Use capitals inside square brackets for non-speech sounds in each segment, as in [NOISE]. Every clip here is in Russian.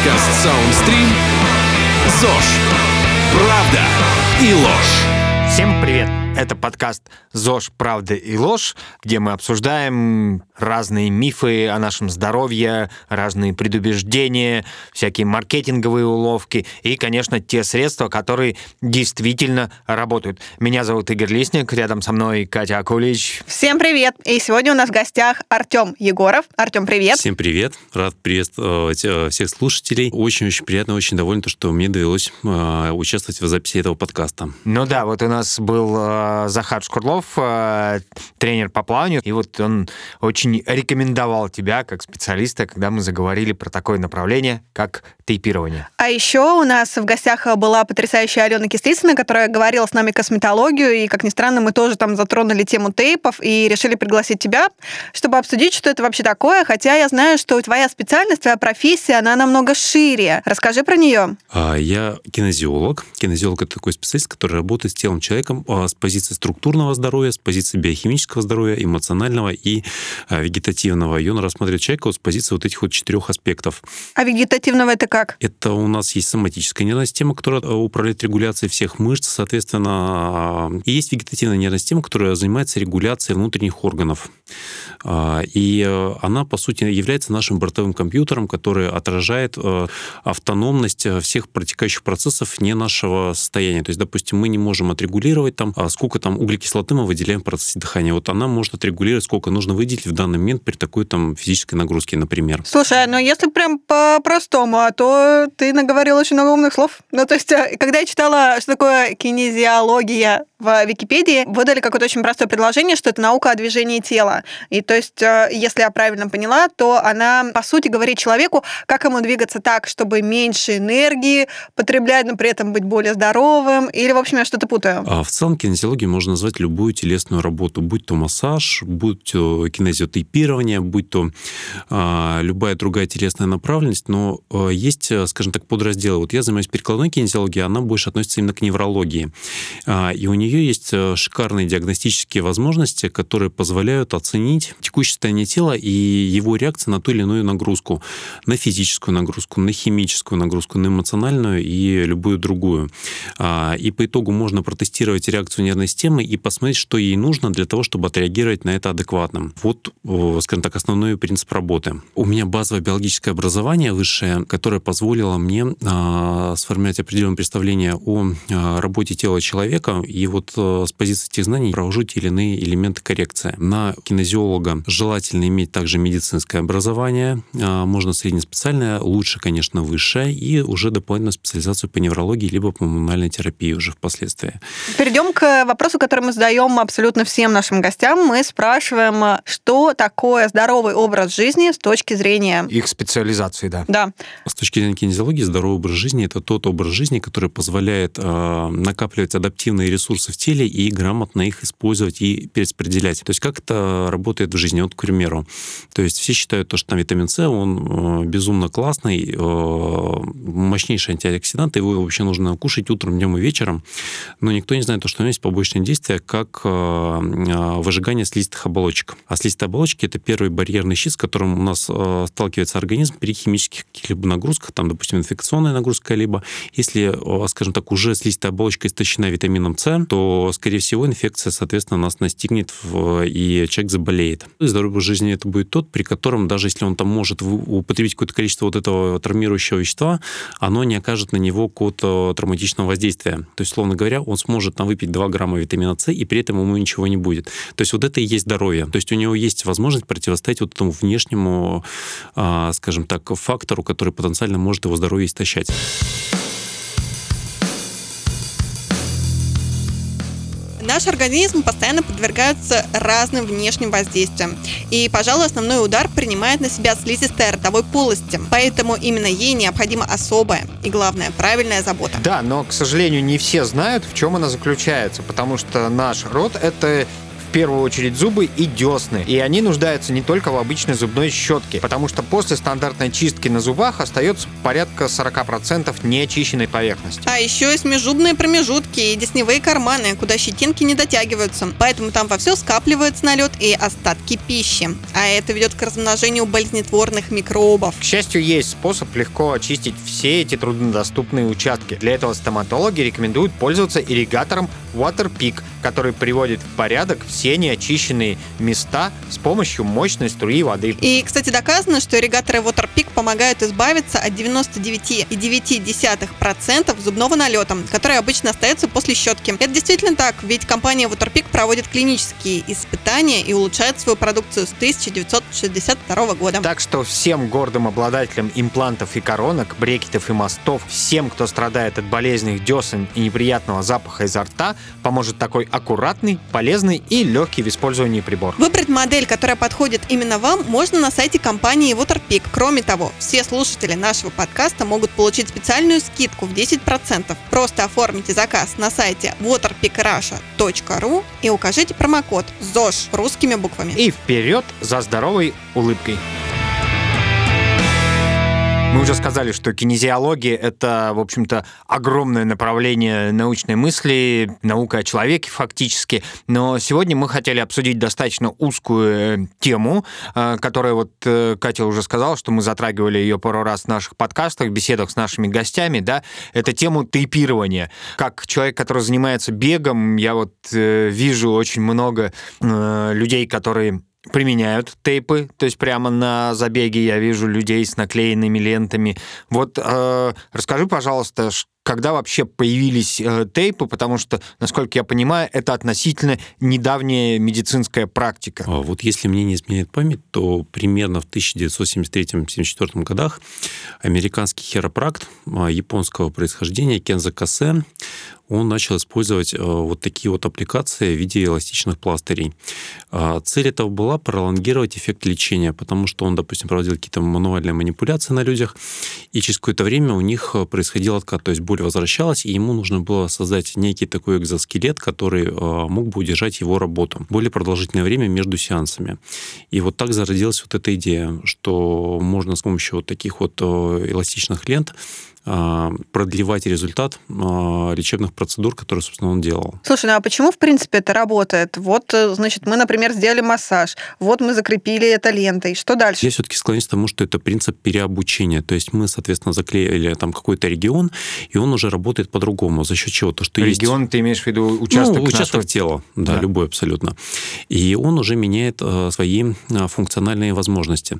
Подкаст Soundstream ЗОЖ. Правда и ложь. Всем привет! Это подкаст «ЗОЖ. Правда и ложь», где мы обсуждаем разные мифы о нашем здоровье, разные предубеждения, всякие маркетинговые уловки и, конечно, те средства, которые действительно работают. Меня зовут Игорь Лисник, рядом со мной Катя Акулич. Всем привет! И сегодня у нас в гостях Артем Егоров. Артем, привет! Всем привет! Рад приветствовать э, всех слушателей. Очень-очень приятно, очень доволен, что мне довелось э, участвовать в записи этого подкаста. Ну да, вот у нас был э, Захар Шкурлов, э, тренер по плаванию, и вот он очень рекомендовал тебя как специалиста, когда мы заговорили про такое направление, как тейпирование. А еще у нас в гостях была потрясающая Алена Кислицына, которая говорила с нами косметологию, и, как ни странно, мы тоже там затронули тему тейпов и решили пригласить тебя, чтобы обсудить, что это вообще такое, хотя я знаю, что твоя специальность, твоя профессия, она намного шире. Расскажи про нее. А, я кинезиолог. Кинезиолог — это такой специалист, который работает с телом человека с позиции структурного здоровья, с позиции биохимического здоровья, эмоционального и а, вегетативного. И он рассматривает человека вот с позиции вот этих вот четырех аспектов. А вегетативного это как? Это у нас есть соматическая нервная система, которая а, управляет регуляцией всех мышц, соответственно, а, и есть вегетативная нервная система, которая занимается регуляцией внутренних органов. И она, по сути, является нашим бортовым компьютером, который отражает автономность всех протекающих процессов не нашего состояния. То есть, допустим, мы не можем отрегулировать там, сколько там углекислоты мы выделяем в процессе дыхания. Вот она может отрегулировать, сколько нужно выделить в данный момент при такой там физической нагрузке, например. Слушай, ну если прям по-простому, а то ты наговорил очень много умных слов. Ну, то есть, э, когда я читала, что такое кинезиология в Википедии, выдали какое-то очень простое предложение, что это наука о движении тела. И то есть, э, если я правильно поняла, то она, по сути, говорит человеку, как ему двигаться так, чтобы меньше энергии потреблять, но при этом быть более здоровым. Или, в общем, я что-то путаю. А в целом кинезиологией можно назвать любую телесную работу, будь то массаж, будь то кинезиотейпирование, будь то а, любая другая телесная направленность, но а, есть, скажем так, подразделы. Вот я занимаюсь перекладной кинезиологией, она больше относится именно к неврологии. А, и у нее есть шикарные диагностические возможности, которые позволяют оценить текущее состояние тела и его реакцию на ту или иную нагрузку, на физическую нагрузку, на химическую нагрузку, на эмоциональную и любую другую. И по итогу можно протестировать реакцию нервной системы и посмотреть, что ей нужно для того, чтобы отреагировать на это адекватно. Вот, скажем так, основной принцип работы. У меня базовое биологическое образование высшее, которое позволило мне а, сформировать определенное представление о а, работе тела человека, и вот а, с позиции этих знаний провожу те или иные элементы коррекции. На кинезиолога желательно иметь также медицинское образование, можно среднеспециальное, лучше, конечно, высшее, и уже дополнительную специализацию по неврологии либо по маммональной терапии уже впоследствии. Перейдем к вопросу, который мы задаем абсолютно всем нашим гостям. Мы спрашиваем, что такое здоровый образ жизни с точки зрения... Их специализации, да. Да. С точки зрения кинезиологии, здоровый образ жизни – это тот образ жизни, который позволяет э, накапливать адаптивные ресурсы в теле и грамотно их использовать и перераспределять. То есть как это работает в жизни? Вот, к примеру, то есть все считают, то, что там витамин С, он э, безумно классный, э, мощнейший антиоксидант, его вообще нужно кушать утром, днем и вечером, но никто не знает, то, что у него есть побочные действия, как э, выжигание слизистых оболочек. А слизистые оболочки – это первый барьерный щит, с которым у нас сталкивается организм при химических каких-либо нагрузках, там, допустим, инфекционная нагрузка, либо если, скажем так, уже слизистая оболочка истощена витамином С, то, скорее всего, инфекция, соответственно, нас настигнет, и человек заболеет. Образ жизни это будет тот, при котором, даже если он там может употребить какое-то количество вот этого травмирующего вещества, оно не окажет на него какого-то травматичного воздействия. То есть, словно говоря, он сможет там выпить 2 грамма витамина С, и при этом ему ничего не будет. То есть вот это и есть здоровье. То есть у него есть возможность противостоять вот этому внешнему, а, скажем так, фактору, который потенциально может его здоровье истощать. Наш организм постоянно подвергается разным внешним воздействиям. И, пожалуй, основной удар принимает на себя слизистая ротовой полости. Поэтому именно ей необходима особая и, главное, правильная забота. Да, но, к сожалению, не все знают, в чем она заключается, потому что наш рот — это первую очередь зубы и десны. И они нуждаются не только в обычной зубной щетке, потому что после стандартной чистки на зубах остается порядка 40% неочищенной поверхности. А еще есть межзубные промежутки и десневые карманы, куда щетинки не дотягиваются. Поэтому там во все скапливается налет и остатки пищи. А это ведет к размножению болезнетворных микробов. К счастью, есть способ легко очистить все эти труднодоступные участки. Для этого стоматологи рекомендуют пользоваться ирригатором Waterpik, который приводит в порядок все неочищенные места с помощью мощной струи воды. И, кстати, доказано, что ирригаторы Waterpik помогают избавиться от 99,9% зубного налета, который обычно остается после щетки. Это действительно так, ведь компания Waterpik проводит клинические испытания и улучшает свою продукцию с 1962 года. Так что всем гордым обладателям имплантов и коронок, брекетов и мостов, всем, кто страдает от болезненных десен и неприятного запаха изо рта, поможет такой аккуратный, полезный и легкий в использовании прибор. Выбрать модель, которая подходит именно вам, можно на сайте компании Waterpik. Кроме того, все слушатели нашего подкаста могут получить специальную скидку в 10%. Просто оформите заказ на сайте waterpikrussia.ru и укажите промокод ЗОЖ русскими буквами. И вперед за здоровой улыбкой. Мы уже сказали, что кинезиология — это, в общем-то, огромное направление научной мысли, наука о человеке фактически. Но сегодня мы хотели обсудить достаточно узкую э, тему, э, которая вот э, Катя уже сказала, что мы затрагивали ее пару раз в наших подкастах, беседах с нашими гостями, да, это тему тейпирования. Как человек, который занимается бегом, я вот вижу очень много людей, которые применяют тейпы, то есть прямо на забеге я вижу людей с наклеенными лентами. Вот э, расскажи, пожалуйста, когда вообще появились э, тейпы, потому что, насколько я понимаю, это относительно недавняя медицинская практика. А вот если мне не изменяет память, то примерно в 1973-1974 годах американский хиропракт а, японского происхождения Кенза Касе он начал использовать э, вот такие вот аппликации в виде эластичных пластырей. А, цель этого была пролонгировать эффект лечения, потому что он, допустим, проводил какие-то мануальные манипуляции на людях, и через какое-то время у них э, происходил откат, то есть боль возвращалась, и ему нужно было создать некий такой экзоскелет, который э, мог бы удержать его работу более продолжительное время между сеансами. И вот так зародилась вот эта идея, что можно с помощью вот таких вот эластичных лент продлевать результат а, лечебных процедур, которые, собственно, он делал. Слушай, ну а почему, в принципе, это работает? Вот, э, значит, мы, например, сделали массаж, вот мы закрепили это лентой, что дальше? Я все-таки склоняюсь к тому, что это принцип переобучения. То есть мы, соответственно, заклеили там какой-то регион, и он уже работает по-другому. За счет чего? То, что регион, есть... ты имеешь в виду участок ну, участок нашего... тела, да, да, любой абсолютно. И он уже меняет э, свои э, функциональные возможности.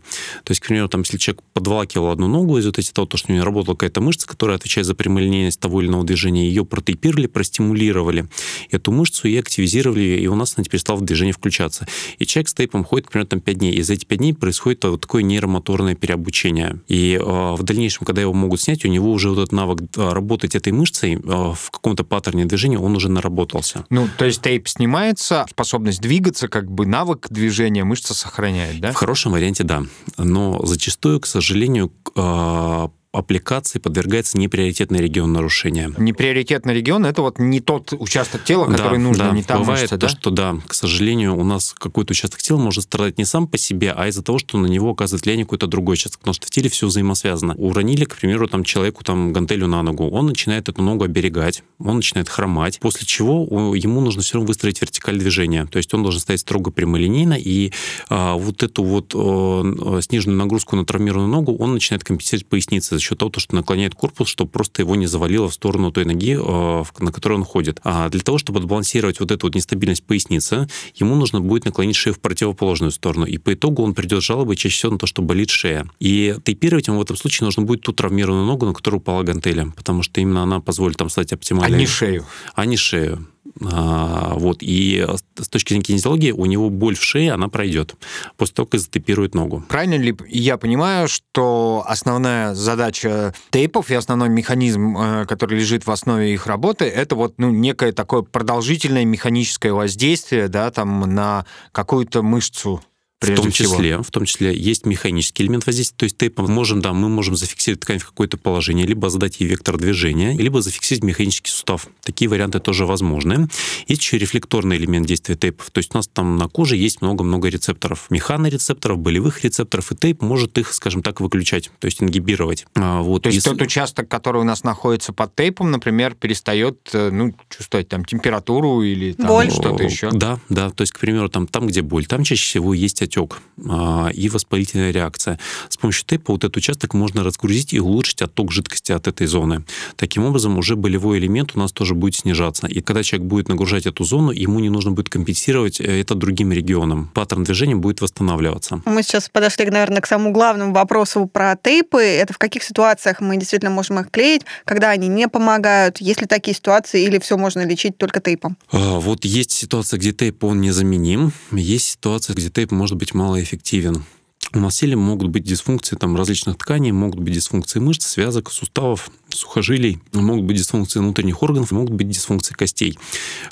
То есть, к примеру, там, если человек подволакивал одну ногу из вот этих того, то, что у него работала какая-то мышца, которая отвечает за прямолинейность того или иного движения, ее протейпировали, простимулировали эту мышцу и активизировали, и у нас она теперь стала в движение включаться. И человек с тейпом ходит, например, там 5 дней, и за эти 5 дней происходит вот такое нейромоторное переобучение. И э, в дальнейшем, когда его могут снять, у него уже вот этот навык а, работать этой мышцей э, в каком-то паттерне движения, он уже наработался. Ну, то есть тейп снимается, способность двигаться, как бы навык движения мышца сохраняет, да? В хорошем варианте, да. Но зачастую, к сожалению, э, аппликации подвергается неприоритетный регион нарушения. Неприоритетный регион – это вот не тот участок тела, который да, нужно, да. не та Бывает мышца, то, да? что да, к сожалению, у нас какой-то участок тела может страдать не сам по себе, а из-за того, что на него оказывает влияние какой-то другой участок, потому что в теле все взаимосвязано. Уронили, к примеру, там человеку там гантелю на ногу, он начинает эту ногу оберегать, он начинает хромать, после чего ему нужно все равно выстроить вертикаль движения, то есть он должен стоять строго прямолинейно, и а, вот эту вот а, сниженную нагрузку на травмированную ногу он начинает компенсировать поясницей за счет того, что наклоняет наклоняет корпус, чтобы просто его не завалило в сторону той ноги, э, на которой он ходит. А для того, чтобы отбалансировать вот эту вот нестабильность поясницы, ему нужно будет наклонить шею в противоположную сторону. И по итогу он придет с жалобой чаще всего на то, что болит шея. И тейпировать ему в этом случае нужно будет ту травмированную ногу, на которую упала гантеля, потому что именно она позволит там стать оптимальной. А не шею. А не шею. А, вот. И с точки зрения кинезиологии у него боль в шее, она пройдет после того, как затепирует ногу. Правильно ли я понимаю, что основная задача тейпов и основной механизм, э, который лежит в основе их работы, это вот ну, некое такое продолжительное механическое воздействие да, там, на какую-то мышцу прежде в том всего. числе, в том числе есть механический элемент воздействия, то есть тейпом можем, да, мы можем зафиксировать ткань в какое-то положение, либо задать ей вектор движения, либо зафиксировать механический сустав. Такие варианты тоже возможны. Есть еще рефлекторный элемент действия тейпов, то есть у нас там на коже есть много-много рецепторов, механорецепторов, болевых рецепторов, и тейп может их, скажем так, выключать, то есть ингибировать. А, Вот, То есть если- тот участок, который у нас находится под тейпом, например, перестает э, ну, чувствовать там температуру или там, Боль. что-то еще. Да, да. То есть, к примеру, там, там, где боль, там чаще всего есть отек а, и воспалительная реакция. С помощью тейпа вот этот участок можно разгрузить и улучшить отток жидкости от этой зоны. Таким образом, уже болевой элемент у нас тоже будет снижаться. И когда человек будет нагружать эту зону, ему не нужно будет компенсировать э, это другим регионом. Паттерн движения будет восстанавливаться. Мы сейчас подошли, наверное, к самому главному вопросу про тейпы. Это в каких ситуациях мы действительно можем их клеить, когда они не помогают, есть ли такие ситуации, или все можно лечить только тейпом? А, Вот есть ситуация, где тейп, он незаменим. Есть ситуация, где тейп может быть малоэффективен. У нас теле могут быть дисфункции там, различных тканей, могут быть дисфункции мышц, связок, суставов, сухожилий, могут быть дисфункции внутренних органов, могут быть дисфункции костей.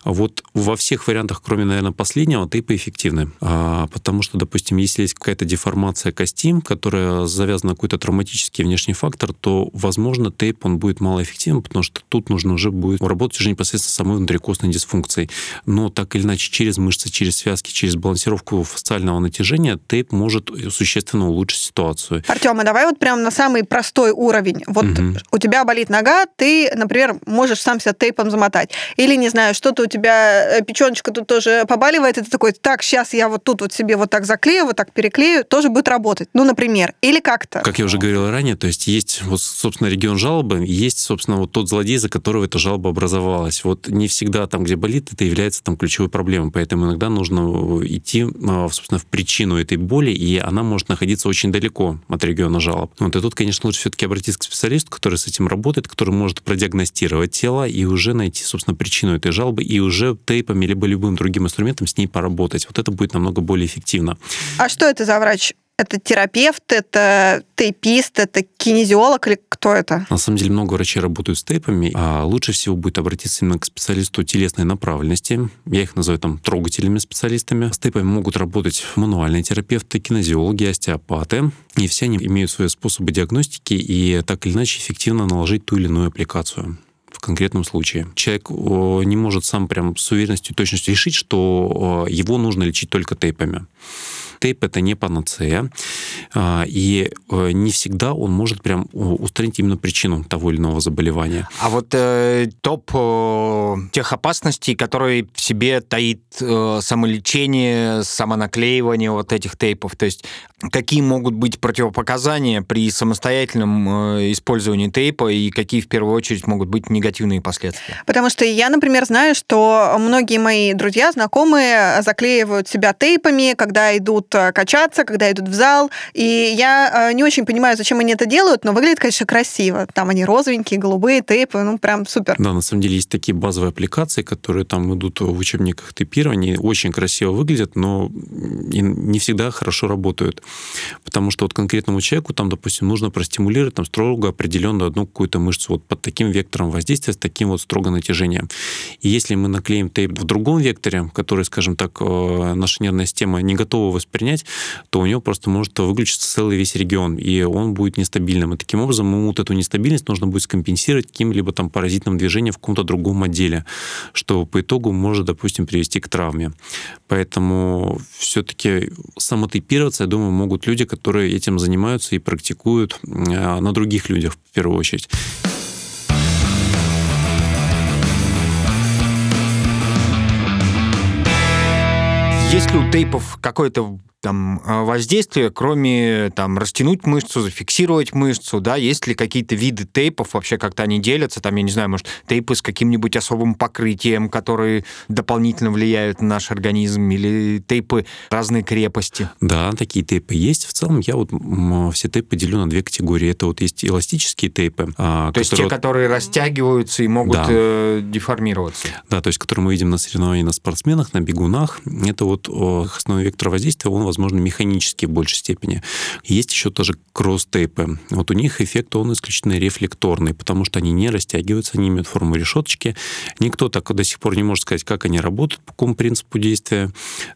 Вот во всех вариантах, кроме, наверное, последнего, тейпы эффективны. А, потому что, допустим, если есть какая-то деформация кости, которая завязана на какой-то травматический внешний фактор, то, возможно, тейп, он будет малоэффективен, потому что тут нужно уже будет работать уже непосредственно с самой внутрикостной дисфункцией. Но так или иначе, через мышцы, через связки, через балансировку фасциального натяжения тейп может существенно улучшить ситуацию. Артем, а давай вот прям на самый простой уровень. Вот Мгм. у тебя болит нога, ты, например, можешь сам себя тейпом замотать. Или, не знаю, что-то у тебя, э, печеночка тут тоже побаливает, и ты такой, так, сейчас я вот тут вот себе вот так заклею, вот так переклею, тоже будет работать. Ну, например. Или как-то. Как я уже говорил ранее, то есть есть вот, собственно, регион жалобы, есть, собственно, вот тот злодей, за которого эта жалоба образовалась. Вот не всегда там, где болит, это является там ключевой проблемой, поэтому иногда нужно идти, а, собственно, в причину этой боли, и она может находиться очень далеко от региона жалоб. Вот, и тут, конечно, лучше все-таки обратиться к специалисту, который с этим работает, который может продиагностировать тело и уже найти, собственно, причину этой жалобы, и уже тейпами либо любым другим инструментом с ней поработать. Вот это будет намного более эффективно. А что это за врач? Это терапевт, это тейпист, это кинезиолог или кто это? На самом деле много врачей работают с тейпами, а лучше всего будет обратиться именно к специалисту телесной направленности. Я их называю там трогательными специалистами. С тейпами могут работать мануальные терапевты, кинезиологи, остеопаты. И все они имеют свои способы диагностики и так или иначе эффективно наложить ту или иную аппликацию в конкретном случае. Человек не может сам прям с уверенностью и точностью решить, что его нужно лечить только тейпами. Тейп это не панацея, а, и э, не всегда он может прям устранить именно причину того или иного заболевания. А вот э, топ э, тех опасностей, которые в себе таит э, самолечение, самонаклеивание вот этих тейпов, то есть какие могут быть противопоказания при самостоятельном э, использовании тейпа и какие в первую очередь могут быть негативные последствия? Потому что я, например, знаю, что многие мои друзья, знакомые заклеивают себя тейпами, когда идут э, качаться, когда идут в зал. И я э, не очень понимаю, зачем они это делают, но выглядит, конечно, красиво. Там они розовенькие, голубые тейпы, ну прям супер. Да, на самом деле есть такие базовые аппликации, которые там идут в учебниках тейпирования, очень красиво выглядят, но не всегда хорошо работают. Потому что вот конкретному человеку там, допустим, нужно простимулировать там строго определенную одну какую-то мышцу вот под таким вектором воздействия, с таким вот строго натяжением. И если мы наклеим тейп в другом векторе, который, скажем так, э, наша нервная система не готова воспринять, то у него просто может выключиться целый весь регион, и он будет нестабильным. И таким образом ему вот эту нестабильность нужно будет скомпенсировать каким-либо там паразитным движением в каком-то другом отделе, что по итогу может, допустим, привести к травме. Поэтому все-таки самотейпироваться, я думаю, могут люди, которые этим занимаются и практикуют э, на других людях в первую очередь. Есть ли у тейпов какое-то там э, воздействие, кроме там растянуть мышцу, зафиксировать мышцу, да, есть ли какие-то виды тейпов, вообще как-то они делятся, там, я не знаю, может, тейпы с каким-нибудь особым покрытием, которые дополнительно влияют на наш организм, или тейпы разной крепости? Да, такие тейпы есть. В целом я вот все тейпы делю на две категории. Это вот есть эластические тейпы. а, То есть те, которые вот- которые растягиваются и могут Да. э, деформироваться. Да, то есть, которые мы видим на соревнованиях на спортсменах, на бегунах, это вот основной вектор воздействия, он возможно, механические в большей степени. Есть еще тоже кросс-тейпы. Вот у них эффект, он исключительно рефлекторный, потому что они не растягиваются, они имеют форму решеточки. Никто так до сих пор не может сказать, как они работают, по какому принципу действия,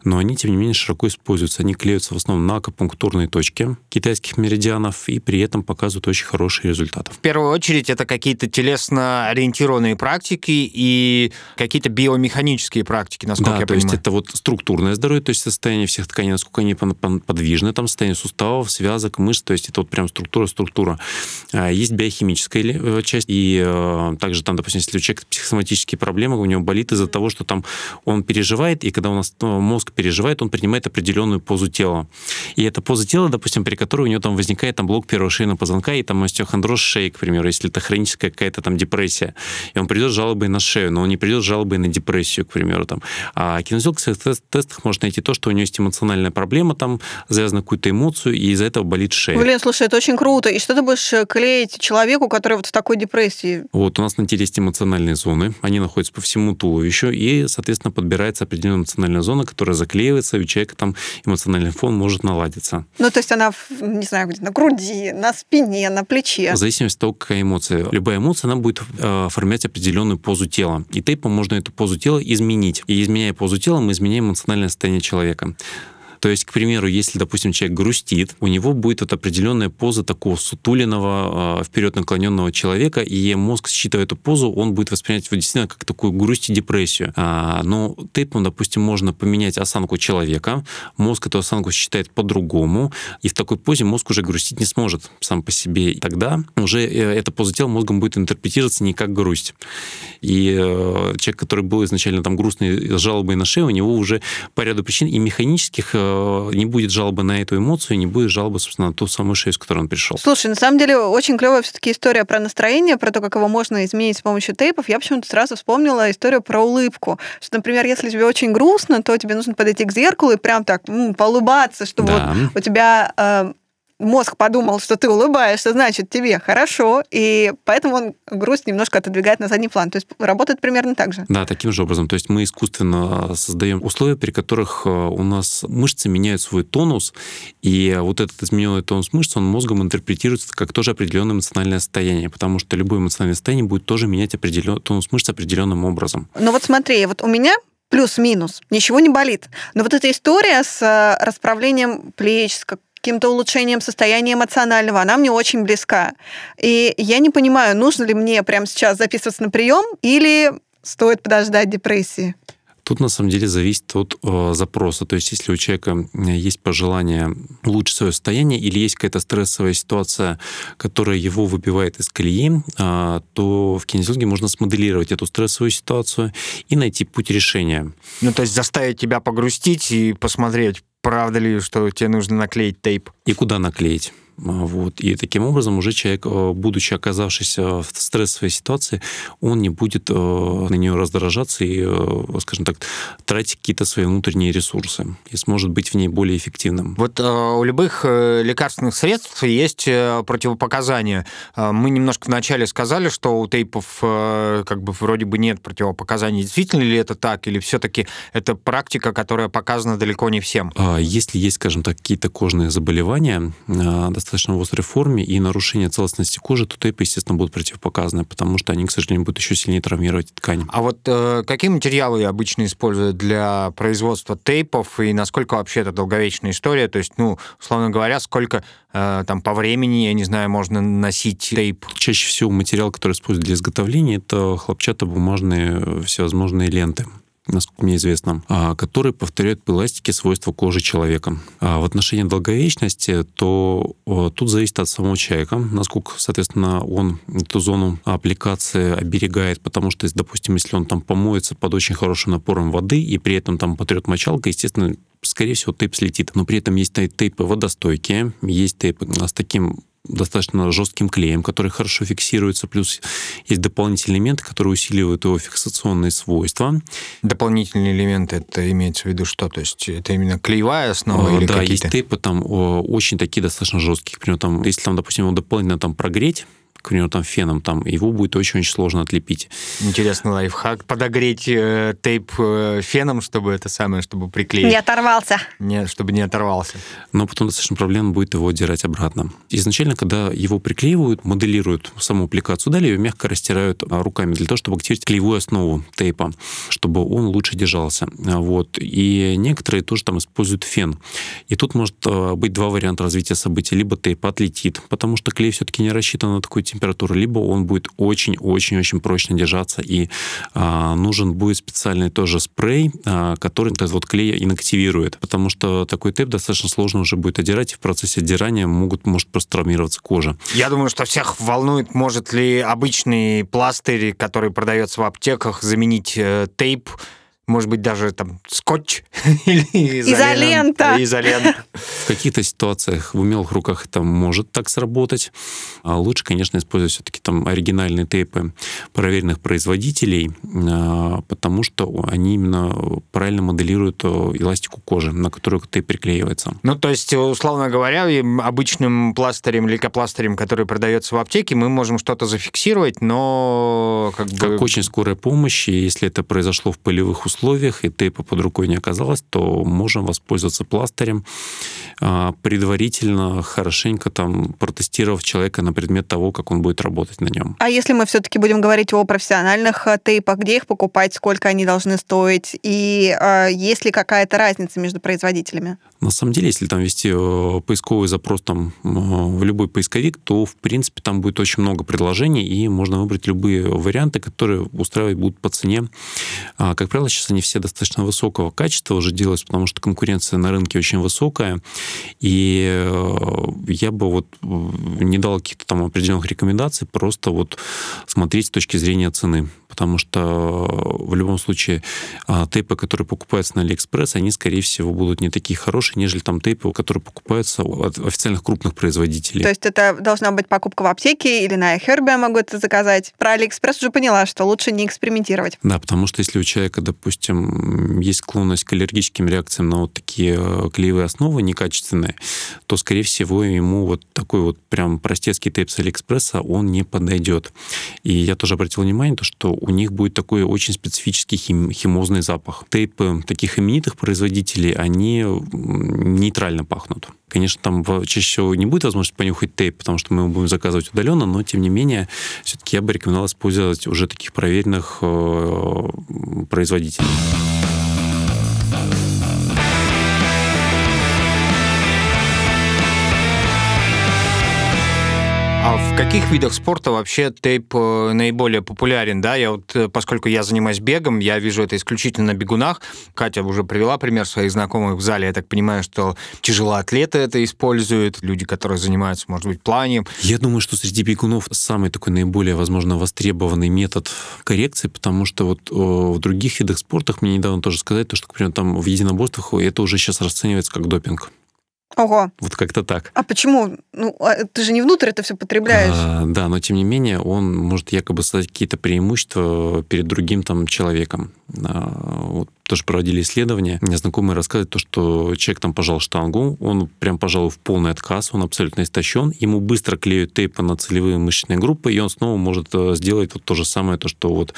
но они, тем не менее, широко используются. Они клеются в основном на акупунктурные точки китайских меридианов и при этом показывают очень хорошие результаты. В первую очередь это какие-то телесно ориентированные практики и какие-то биомеханические практики, насколько да, я то понимаю. есть это вот структурное здоровье, то есть состояние всех тканей, насколько они подвижны, там состояние суставов, связок, мышц, то есть это вот прям структура-структура. А, есть биохимическая э, часть, и э, также там, допустим, если у человека психосоматические проблемы, у него болит из-за того, что там он переживает, и когда у нас э, мозг переживает, он принимает определенную позу тела. И эта поза тела, допустим, при которой у него там возникает там блок первого шейного позвонка и там остеохондроз шеи, к примеру, если это хроническая какая-то там депрессия. И он придет с жалобой на шею, но он не придет с жалобой на депрессию, к примеру. Там. А кинезиолог в тест тестах может найти то, что у него есть эмоциональная проблема, там завязана какую-то эмоцию, и из-за этого болит шея. Блин, слушай, это очень круто. И что ты будешь э, клеить человеку, который вот в такой депрессии? Вот у нас на теле есть эмоциональные зоны, они находятся по всему туловищу, и, соответственно, подбирается определенная эмоциональная зона, которая заклеивается, и у человека там эмоциональный фон может наладиться. Ну, то есть она, не знаю, где на груди, на спине, на плече. В зависимости от того, какая эмоция. Любая эмоция, она будет э, формировать определенную позу тела. И тейпом можно эту позу тела изменить. И изменяя позу тела, мы изменяем эмоциональное состояние человека. То есть, к примеру, если, допустим, человек грустит, у него будет вот определенная поза такого сутуленного, а, вперед наклоненного человека, и мозг, считывая эту позу, он будет воспринимать его действительно как такую грусть и депрессию. А, но тейпом, допустим, можно поменять осанку человека, мозг эту осанку считает по-другому, и в такой позе мозг уже грустить не сможет сам по себе. И тогда уже э, эта поза тела мозгом будет интерпретироваться не как грусть. И э, человек, который был изначально там грустный с жалобой на шею, у него уже по ряду причин и механических Э, не будет жалобы на эту эмоцию, не будет жалобы, собственно, на ту самую шею, с которой он пришел. Слушай, на самом деле очень клевая все-таки история про настроение, про то, как его можно изменить с помощью тейпов. Я почему-то сразу вспомнила историю про улыбку. Что, например, если тебе очень грустно, то тебе нужно подойти к зеркалу и прям так м, поулыбаться, чтобы Да. вот у тебя э, мозг подумал, что ты улыбаешься, значит, тебе хорошо, и поэтому он грусть немножко отодвигает на задний план. То есть работает примерно так же. Да, таким же образом. То есть мы искусственно создаем условия, при которых э, у нас мышцы меняют свой тонус, и вот этот измененный тонус мышц, он мозгом интерпретируется как тоже определенное эмоциональное состояние, потому что любое эмоциональное состояние будет тоже менять определен... тонус мышц определенным образом. Но вот смотри, вот у меня плюс-минус, ничего не болит. Но вот эта история с э, расправлением плеч, с каким-то улучшением состояния эмоционального, она мне очень близка. И я не понимаю, нужно ли мне прямо сейчас записываться на прием или стоит подождать депрессии. Тут на самом деле зависит от э, запроса. То есть, если у человека есть пожелание улучшить свое состояние или есть какая-то стрессовая ситуация, которая его выбивает из колеи, э, то в кинезиологии можно смоделировать эту стрессовую ситуацию и найти путь решения. Ну, то есть заставить тебя погрустить и посмотреть, правда ли, что тебе нужно наклеить тейп. И куда наклеить. Вот. И таким образом уже человек, э, будучи оказавшись в стрессовой ситуации, он не будет э, на нее раздражаться и, э, скажем так, тратить какие-то свои внутренние ресурсы и сможет быть в ней более эффективным. Вот у любых лекарственных средств есть противопоказания. Мы немножко вначале сказали, что у тейпов как бы вроде бы нет противопоказаний. Действительно ли это так? Или все-таки это практика, которая показана далеко не всем? А если есть, скажем так, какие-то кожные заболевания, достаточно в острой форме и нарушение целостности кожи, то тейпы, естественно, будут противопоказаны, потому что они, к сожалению, будут еще сильнее травмировать ткань. А вот э, какие материалы обычно используют для производства тейпов и насколько вообще это долговечная история? То есть, ну, условно говоря, сколько э, там по времени, я не знаю, можно носить тейп? Чаще всего материал, который используют для изготовления, это хлопчатобумажные всевозможные ленты насколько мне известно, а, которые повторяют по эластике свойства кожи человека. А в отношении долговечности, то тут зависит от самого человека, насколько, соответственно, он эту зону аппликации оберегает, потому что, допустим, если он там помоется под очень хорошим напором воды и при этом там потрет мочалка, естественно, скорее всего, тейп слетит. Но при этом есть тейпы водостойкие, есть тейпы с таким достаточно жестким клеем, который хорошо фиксируется, плюс есть дополнительные элементы, которые усиливают его фиксационные свойства. Дополнительные элементы, это имеется в виду что? То есть это именно клеевая основа а, или да, какие-то? есть тейпы там очень такие достаточно жесткие. Например, там, если там, допустим, его дополнительно там прогреть, к примеру, там феном, там его будет очень-очень сложно отлепить. Интересный лайфхак. Подогреть э, тейп э, феном, чтобы это самое, чтобы приклеить. Не оторвался. Не, чтобы не оторвался. Но потом достаточно проблемно будет его отдирать обратно. Изначально, когда его приклеивают, моделируют саму аппликацию, далее ее мягко растирают а, руками для того, чтобы активировать клеевую основу тейпа, чтобы он лучше держался. А, Вот. И некоторые тоже там используют фен. И тут может а, быть два варианта развития событий. Либо тейп отлетит, потому что клей все-таки не рассчитан на такую температуру, либо он будет очень-очень-очень прочно держаться, и а, нужен будет специальный тоже спрей, а, который этот вот клей инактивирует, потому что такой тейп достаточно сложно уже будет отдирать, и в процессе отдирания могут, может просто травмироваться кожа. Я думаю, что всех волнует, может ли обычный пластырь, который продается в аптеках, заменить э, тейп, может быть, даже там скотч [LAUGHS] или Изолента. Изолента. В каких-то ситуациях в умелых руках это может так сработать. А лучше, конечно, использовать все-таки там оригинальные тейпы проверенных производителей, а, потому что они именно правильно моделируют э, эластику кожи, на которую тейп приклеивается. Ну, то есть, условно говоря, обычным пластырем, лейкопластырем, который продается в аптеке, мы можем что-то зафиксировать, но как бы... Как очень скорая помощь, если это произошло в полевых условиях, и тейпа под рукой не оказалось, то можем воспользоваться пластырем, а, предварительно хорошенько там протестировав человека на предмет того, как он будет работать на нем. А если мы все-таки будем говорить о профессиональных э, тейпах, где их покупать, сколько они должны стоить, и э, есть ли какая-то разница между производителями? На самом деле, если там ввести э, поисковый запрос там, э, в любой поисковик, то, в принципе, там будет очень много предложений, и можно выбрать любые варианты, которые устраивать будут по цене. А, Как правило, сейчас они все достаточно высокого качества уже делаются, потому что конкуренция на рынке очень высокая, и э, я бы вот не дал каких-то там определенных рекомендаций, просто вот смотреть с точки зрения цены, потому что в любом случае а, тейпы, которые покупаются на Алиэкспресс, они, скорее всего, будут не такие хорошие, нежели там тейпы, которые покупаются от официальных крупных производителей. То есть это должна быть покупка в аптеке или на я могу это заказать. Про Алиэкспресс уже поняла, что лучше не экспериментировать. Да, потому что если у человека, допустим, есть склонность к аллергическим реакциям на вот такие э, клеевые основы некачественные, то, скорее всего, ему вот такой вот прям простецкий тейп с Алиэкспресса, он не подойдет. И я тоже обратил внимание, то, что у них будет такой очень специфический хим- химозный запах. Тейпы таких именитых производителей, они нейтрально пахнут. Конечно, там чаще всего не будет возможности понюхать тейп, потому что мы его будем заказывать удаленно, но тем не менее, все-таки я бы рекомендовал использовать уже таких проверенных э, производителей. А в каких видах спорта вообще тейп э, наиболее популярен? Да, я вот, э, поскольку я занимаюсь бегом, я вижу это исключительно на бегунах. Катя уже привела пример своих знакомых в зале. Я так понимаю, что тяжелоатлеты это используют, люди, которые занимаются, может быть, плаванием. Я думаю, что среди бегунов самый такой наиболее, возможно, востребованный метод коррекции, потому что вот э, в других видах спорта, мне недавно тоже сказать, то, что, к примеру, там в единоборствах это уже сейчас расценивается как допинг. Ого. Вот как-то так. А почему? Ну, а ты же не внутрь это все потребляешь. А, да, но тем не менее он может якобы создать какие-то преимущества перед другим там человеком. А, вот тоже проводили исследования. Мне знакомые рассказывают то, что человек там пожал штангу, он прям, пожалуй, в полный отказ, он абсолютно истощен, ему быстро клеют тейпы на целевые мышечные группы, и он снова может э, сделать вот то же самое, то, что вот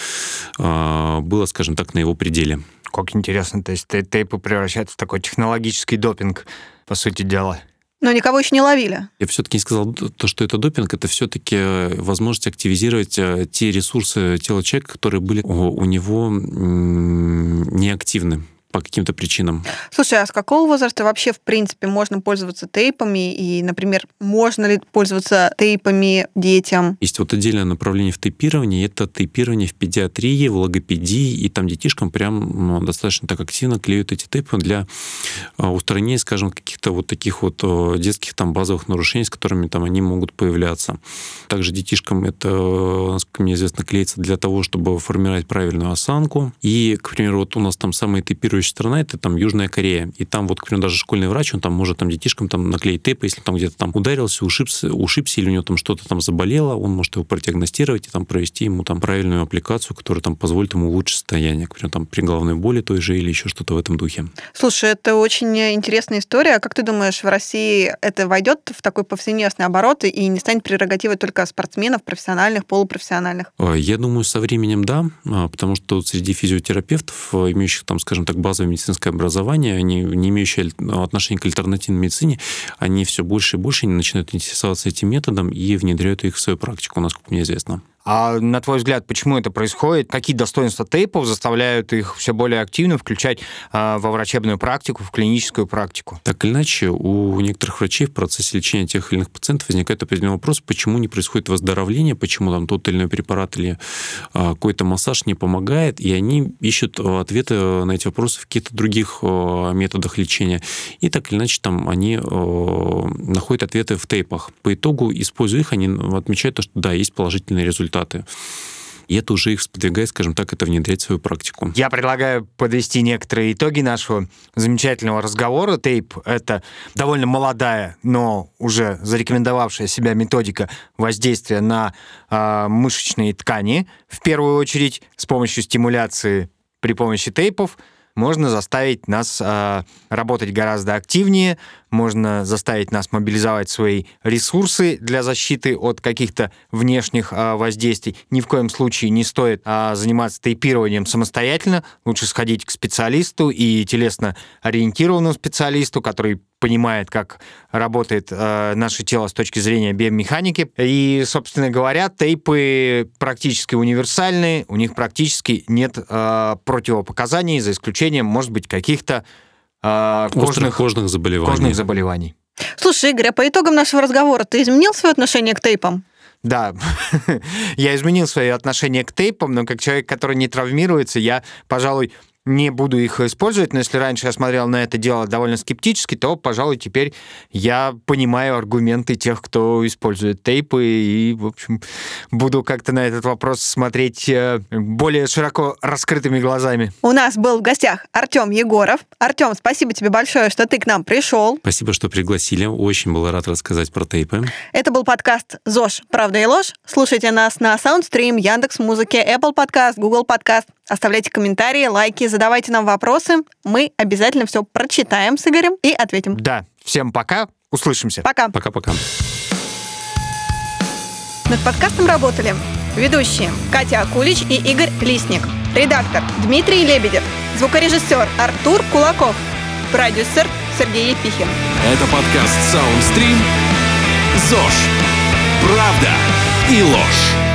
а, было, скажем так, на его пределе. Как интересно, то есть тей- тейпы превращаются в такой технологический допинг, по сути дела. Но никого еще не ловили. Я все-таки не сказал то, что это допинг, это все-таки возможность активизировать э, те ресурсы тела человека, которые были у него неактивны по каким-то причинам. Слушай, а с какого возраста вообще, в принципе, можно пользоваться тейпами? И, например, можно ли пользоваться тейпами детям? Есть вот отдельное направление в тейпировании, это тейпирование в педиатрии, в логопедии, и там детишкам прям ну, достаточно так активно клеют эти тейпы для а, устранения, скажем, каких-то вот таких вот э, детских там базовых нарушений, с которыми там они могут появляться. Также детишкам это, насколько мне известно, клеится для того, чтобы формировать правильную осанку. И, к примеру, вот у нас там самые тейпирующие следующая страна это там Южная Корея. И там вот, к примеру, даже школьный врач, он там может там детишкам там наклеить тейп, если там где-то там ударился, ушибся, ушибся или у него там что-то там заболело, он может его продиагностировать и там провести ему там правильную аппликацию, которая там позволит ему улучшить состояние, к примеру, там при головной боли той же или еще что-то в этом духе. Слушай, это очень интересная история. Как ты думаешь, в России это войдет в такой повсеместный оборот и не станет прерогативой только спортсменов, профессиональных, полупрофессиональных? А, я думаю, со временем да, а, потому что среди физиотерапевтов, а, имеющих там, скажем так, базовое медицинское образование, они не имеющие отношения к альтернативной медицине, они все больше и больше начинают интересоваться этим методом и внедряют их в свою практику, насколько мне известно. А на твой взгляд, почему это происходит? Какие достоинства тейпов заставляют их все более активно включать а, во врачебную практику, в клиническую практику? Так или иначе, у некоторых врачей в процессе лечения тех или иных пациентов возникает определенный вопрос, почему не происходит выздоровление, почему там тот или иной препарат или а, какой-то массаж не помогает, и они ищут ответы на эти вопросы в каких-то других а, методах лечения. И так или иначе, там они а, находят ответы в тейпах. По итогу, используя их, они отмечают то, что да, есть положительный результат результаты. И это уже их сподвигает, скажем так, это внедрять в свою практику. Я предлагаю подвести некоторые итоги нашего замечательного разговора. Тейп — это довольно молодая, но уже зарекомендовавшая себя методика воздействия на э, мышечные ткани. В первую очередь с помощью стимуляции при помощи тейпов можно заставить нас э, работать гораздо активнее, можно заставить нас мобилизовать свои ресурсы для защиты от каких-то внешних а, воздействий. Ни в коем случае не стоит а, заниматься тейпированием самостоятельно. Лучше сходить к специалисту и телесно ориентированному специалисту, который понимает, как работает э, наше тело с точки зрения биомеханики. И, собственно говоря, тейпы практически универсальны, у них практически нет э, противопоказаний, за исключением, может быть, каких-то э, кожных, кожных заболеваний. Кожных заболеваний. Слушай, Игорь, а по итогам нашего разговора ты изменил свое отношение к тейпам? Да, [LAUGHS] я изменил свое отношение к тейпам, но как человек, который не травмируется, я, пожалуй, не буду их использовать, но если раньше я смотрел на это дело довольно скептически, то, пожалуй, теперь я понимаю аргументы тех, кто использует тейпы, и, в общем, буду как-то на этот вопрос смотреть э, более широко раскрытыми глазами. У нас был в гостях Артем Егоров. Артем, спасибо тебе большое, что ты к нам пришел. Спасибо, что пригласили. Очень был рад рассказать про тейпы. Это был подкаст ЗОЖ «Правда и ложь». Слушайте нас на Soundstream, Яндекс Музыке, Apple Podcast, Google Podcast. Оставляйте комментарии, лайки, задавайте нам вопросы. Мы обязательно все прочитаем с Игорем и ответим. Да. Всем пока. Услышимся. Пока. Пока-пока. Над подкастом работали ведущие Катя Акулич и Игорь Лисник, редактор Дмитрий Лебедев, звукорежиссер Артур Кулаков, продюсер Сергей Епихин. Это подкаст Soundstream «ЗОЖ. Правда и ложь».